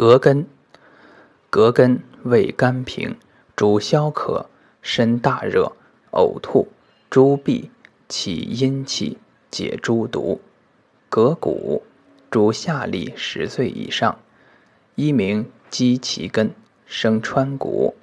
葛根葛根味甘平，主消渴，身大热，呕吐，诸痹，起阴气，解诸毒。葛谷主下利，十岁以上，一名鸡其根，生川谷。